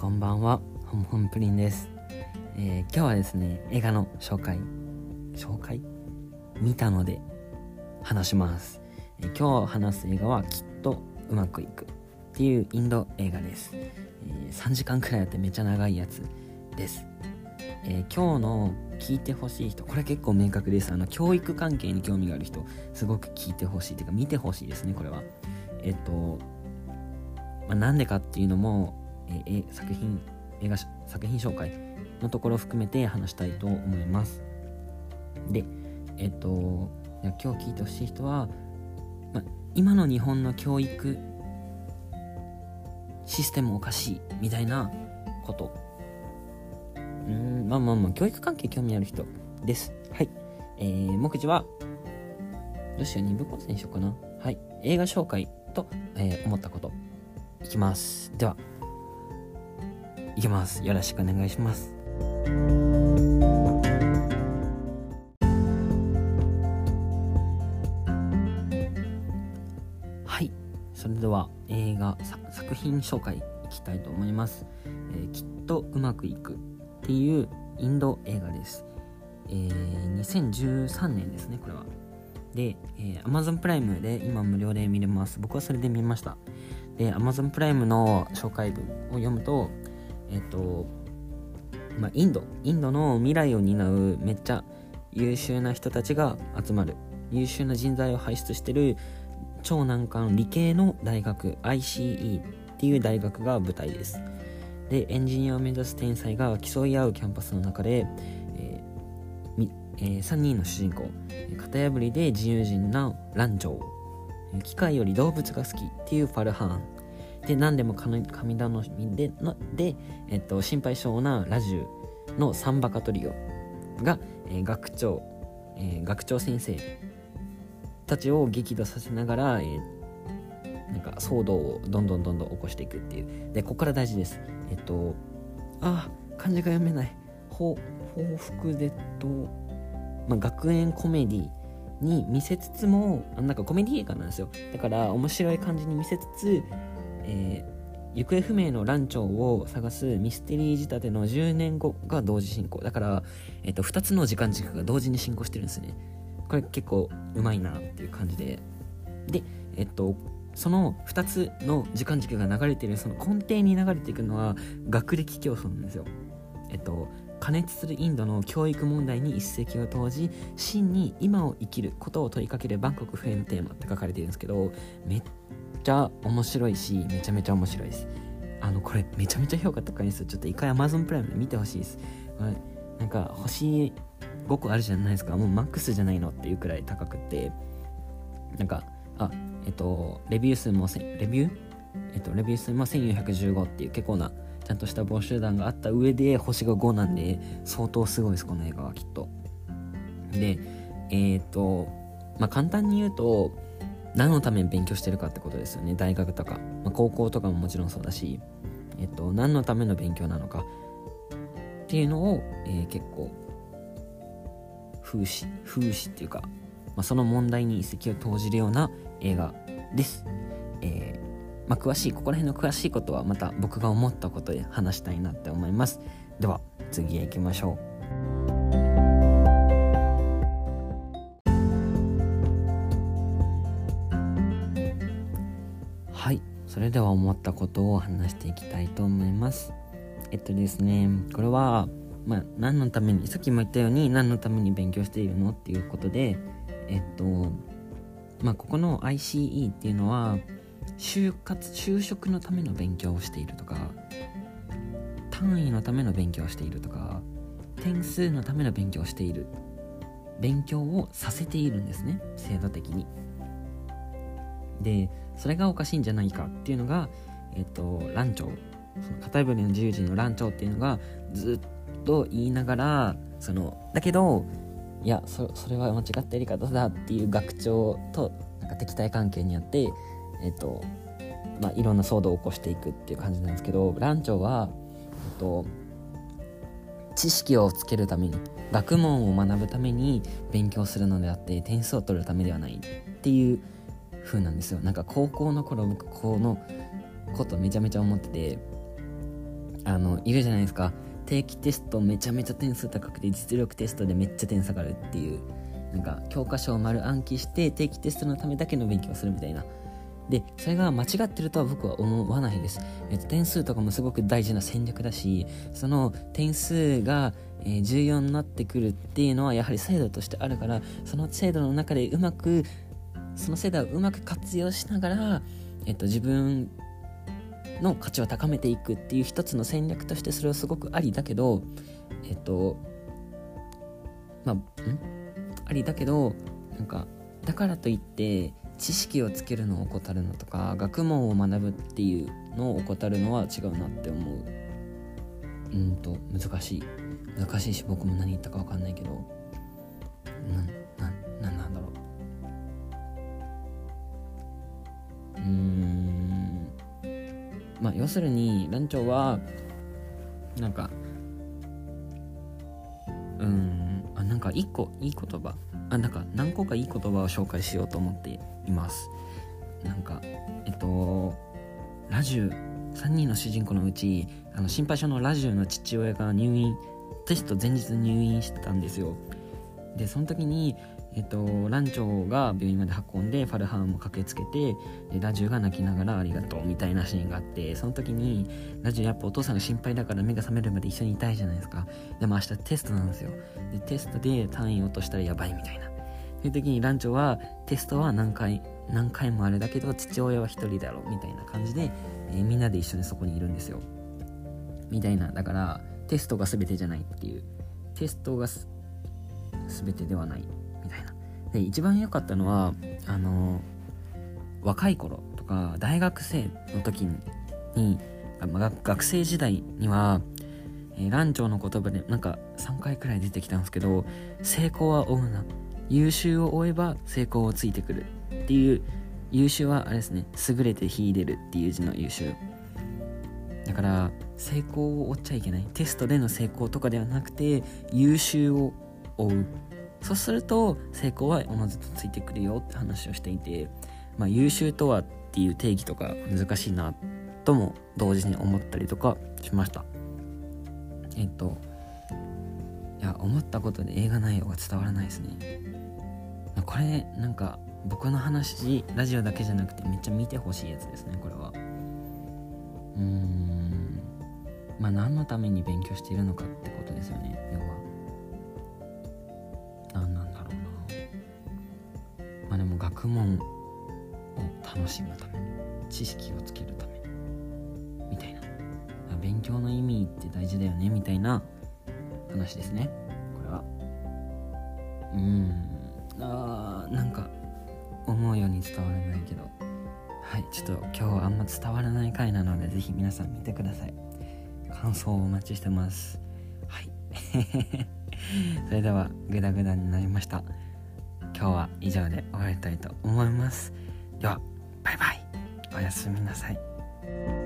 こんばんは。ホンホンプリンです、えー今日はですね映画の紹介。紹介？見たので話します、えー今日話す映画はきっとうまくいくっていうインド映画です、えー3時間くらいあってめっちゃ長いやつです、えー今日の聞いてほしい人これ結構明確です。あの教育関係に興味がある人すごく聞いてほしいというか見てほしいですねこれは。えっとまあ、なんでかっていうのも、え作品映画作品紹介のところを含めて話したいと思います。でえっと今日聞いてほしい人は、ま、今の日本の教育システムおかしいみたいなこと。うんまあまあまあ教育関係興味ある人です。はい。えー、目次はどうしよう2部構成にしようかな。はい。映画紹介と、えー思ったこと。いきます。では。いきます。よろしくお願いします。はい。それでは映画作品紹介いきたいと思います、えーきっとうまくいくっていうインド映画です、えー2013年ですねこれは。で、えー Amazon プライムで今無料で見れます。僕はそれで見ました。で Amazon プライムの紹介文を読むとえっ、とまあインドインドの未来を担うめっちゃ優秀な人たちが集まる優秀な人材を輩出してる超難関理系の大学 ICE っていう大学が舞台です。でエンジニアを目指す天才が競い合うキャンパスの中で、えーみえ3人の主人公型破りで自由人なランジョー機械より動物が好きっていうファルハーン。で何でも神頼みでで、えっと、心配性なラジュのサンバカトリオが、えー学長、えー学長先生たちを激怒させながら、えーなんか騒動をどんどんどんどん起こしていくっていう。でここから大事です。えっとああ漢字が読めない。報復でと、まあ、学園コメディに見せつつもあなんかコメディ映画なんですよ。だから面白い感じに見せつつ、えー行方不明のランチョウを探すミステリー仕立ての10年後が同時進行。だから、えっと2つの時間軸が同時に進行してるんですね。これ結構うまいなっていう感じで。でえっとその2つの時間軸が流れてるその根底に流れていくのは学歴競争なんですよ。えっと過熱するインドの教育問題に一石を投じ真に今を生きることを問いかけるバンコク不変のテーマって書かれてるんですけどめっちゃ面白いしめちゃめちゃ面白いです。あのこれめちゃめちゃ評価高いんですよ。ちょっと一回 Amazon プライムで見てほしいです。なんか星5個あるじゃないですか。もうマックスじゃないのっていうくらい高くって。なんかあえっとレビュー数もレビュー？えっとレビュー数も1415っていう結構なちゃんとした募集団があった上で星が5なんで相当すごいですこの映画はきっと。でえっとまあ簡単に言うと何のために勉強してるかってことですよね大学とか、まあ、高校とかももちろんそうだしえっと何のための勉強なのか。っていうのを、えー結構風刺風刺っていうか、まあ、その問題に一石を投じるような映画です。えーまあ、詳しいここら辺の詳しいことはまた僕が思ったことで話したいなって思います。では次へ行きましょう。はいそれでは思ったことを話していきたいと思います。えっとですねこれはまあ、何のためにさっきも言ったように何のために勉強しているのっていうことでえっとまあここの ICE っていうのは就活就職のための勉強をしているとか単位のための勉強をしているとか点数のための勉強をしている勉強をさせているんですね制度的に。でそれがおかしいんじゃないかっていうのがえっとランチョウその片振りの自由人のランチョウっていうのがずっと言いながらそのだけどいやそそれは間違ったやり方だっていう学長となんか敵対関係にあってえっとまあいろんな騒動を起こしていくっていう感じなんですけどランチョはえっと知識をつけるために学問を学ぶために勉強するのであって点数を取るためではないっていう風なんですよ。なんか高校の頃僕このことめちゃめちゃ思っててあのいるじゃないですか。定期テストめちゃめちゃ点数高くて実力テストでめっちゃ点下がるっていうなんか教科書を丸暗記して定期テストのためだけの勉強するみたいなでそれが間違ってるとは僕は思わないです、えっと、点数とかもすごく大事な戦略だしその点数が、え、重要になってくるっていうのはやはり制度としてあるからその制度の中でうまくその制度をうまく活用しながら、えっと、自分の価値を高めていくっていう一つの戦略としてそれはすごくありだけどえっとまあん？ありだけどなんかだからといって知識をつけるのを怠るのとか学問を学ぶっていうのを怠るのは違うなって思う。うんと難しい。難しいし僕も何言ったか分かんないけど。なななんなんだろう。うん。まあ要するに団長はなんかか一個いい言葉。あなんか何個かいい言葉を紹介しようと思っています。なんかえっとラジュ3人の主人公のうちあの心配性のラジオの父親が入院テスト前日入院してたんですよ。でその時にえっと、ランチョが病院まで運んでファルハンも駆けつけてでラジュが泣きながらありがとうみたいなシーンがあってその時にラジュやっぱお父さんが心配だから目が覚めるまで一緒にいたいじゃないですか。でも明日テストなんですよ。でテストで単位落としたらやばいみたいな。そういう時にランチョはテストは何回何回もあれだけど父親は一人だろうみたいな感じで、えー、みんなで一緒にそこにいるんですよ。みたいな。だからテストが全てじゃないっていう。テストが全てではない。で一番良かったのはあの若い頃とか大学生の時に、まあ、学生時代には、えー、ランチョの言葉でなんか3回くらい出てきたんですけど成功は追うな。優秀を追えば成功をついてくるっていう優秀はあれですね優れて秀でるっていう字の優秀。だから成功を追っちゃいけない。テストでの成功とかではなくて優秀を追う。そうすると成功はおのずとついてくるよって話をしていて、まあ、優秀とはっていう定義とか難しいなとも同時に思ったりとかしました。えっといや思ったことで映画内容が伝わらないですね。これなんか僕の話ラジオだけじゃなくてめっちゃ見てほしいやつですねこれは。うーん。まあ何のために勉強しているのかってことですよね要は。学問を楽しむため知識をつけるためみたいな。勉強の意味って大事だよねみたいな。話ですね。これは。うん。あなんか思うように伝わらないけど。はいちょっと今日はあんま伝わらない回なので是非皆さん見てください。感想をお待ちしてます。はい。それではグダグダになりました。今日は以上で終わりたいと思います。ではバイバイ。おやすみなさい。